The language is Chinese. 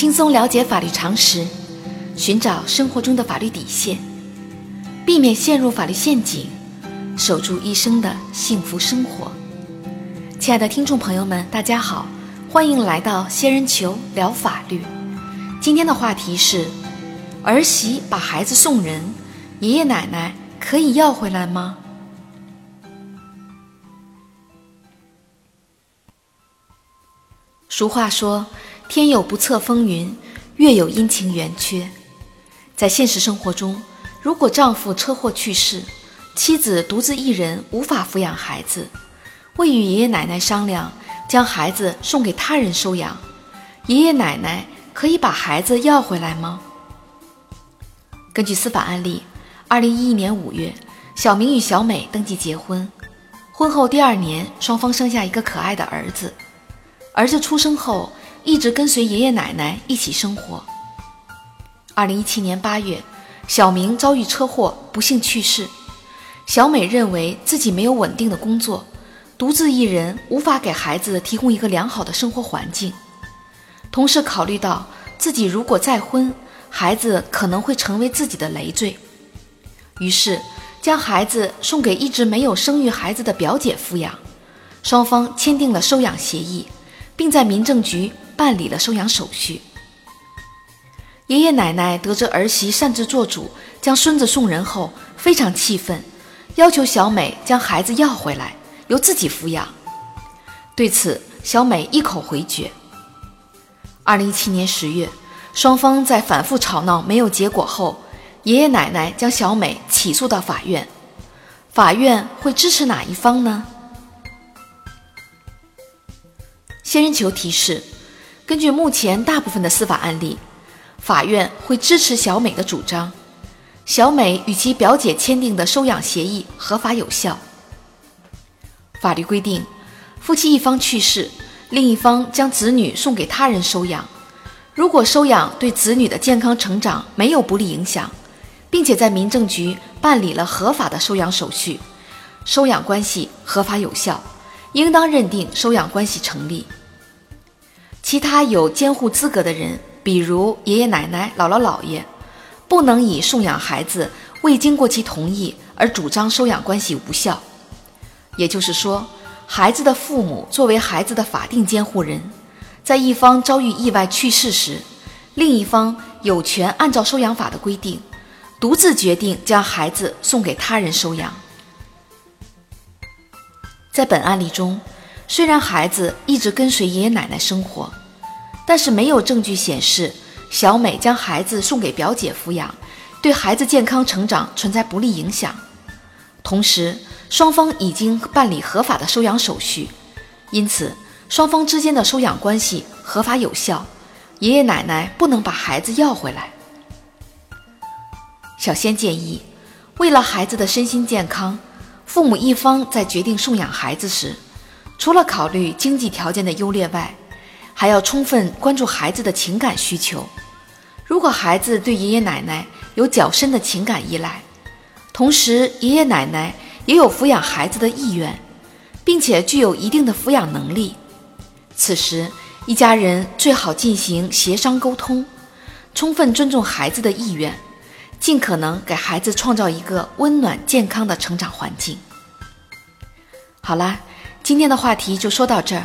轻松了解法律常识，寻找生活中的法律底线，避免陷入法律陷阱，守住一生的幸福生活。亲爱的听众朋友们，大家好，欢迎来到仙人球聊法律。今天的话题是：儿媳把孩子送人，爷爷奶奶可以要回来吗？俗话说：“天有不测风云，月有阴晴圆缺。”在现实生活中，如果丈夫车祸去世，妻子独自一人无法抚养孩子，未与爷爷奶奶商量将孩子送给他人收养，爷爷奶奶可以把孩子要回来吗？根据司法案例，二零一一年五月，小明与小美登记结婚，婚后第二年，双方生下一个可爱的儿子。儿子出生后，一直跟随爷爷奶奶一起生活。二零一七年八月，小明遭遇车祸，不幸去世。小美认为自己没有稳定的工作，独自一人无法给孩子提供一个良好的生活环境。同时考虑到自己如果再婚，孩子可能会成为自己的累赘，于是将孩子送给一直没有生育孩子的表姐抚养。双方签订了收养协议。并在民政局办理了收养手续。爷爷奶奶得知儿媳擅自做主将孙子送人后，非常气愤，要求小美将孩子要回来，由自己抚养。对此，小美一口回绝。二零一七年十月，双方在反复吵闹没有结果后，爷爷奶奶将小美起诉到法院。法院会支持哪一方呢？仙人球提示：根据目前大部分的司法案例，法院会支持小美的主张。小美与其表姐签订的收养协议合法有效。法律规定，夫妻一方去世，另一方将子女送给他人收养。如果收养对子女的健康成长没有不利影响，并且在民政局办理了合法的收养手续，收养关系合法有效，应当认定收养关系成立。其他有监护资格的人，比如爷爷奶奶、姥姥姥爷，不能以送养孩子未经过其同意而主张收养关系无效。也就是说，孩子的父母作为孩子的法定监护人，在一方遭遇意外去世时，另一方有权按照收养法的规定，独自决定将孩子送给他人收养。在本案例中。虽然孩子一直跟随爷爷奶奶生活，但是没有证据显示小美将孩子送给表姐抚养，对孩子健康成长存在不利影响。同时，双方已经办理合法的收养手续，因此双方之间的收养关系合法有效，爷爷奶奶不能把孩子要回来。小仙建议，为了孩子的身心健康，父母一方在决定送养孩子时。除了考虑经济条件的优劣外，还要充分关注孩子的情感需求。如果孩子对爷爷奶奶有较深的情感依赖，同时爷爷奶奶也有抚养孩子的意愿，并且具有一定的抚养能力，此时一家人最好进行协商沟通，充分尊重孩子的意愿，尽可能给孩子创造一个温暖健康的成长环境。好啦。今天的话题就说到这儿。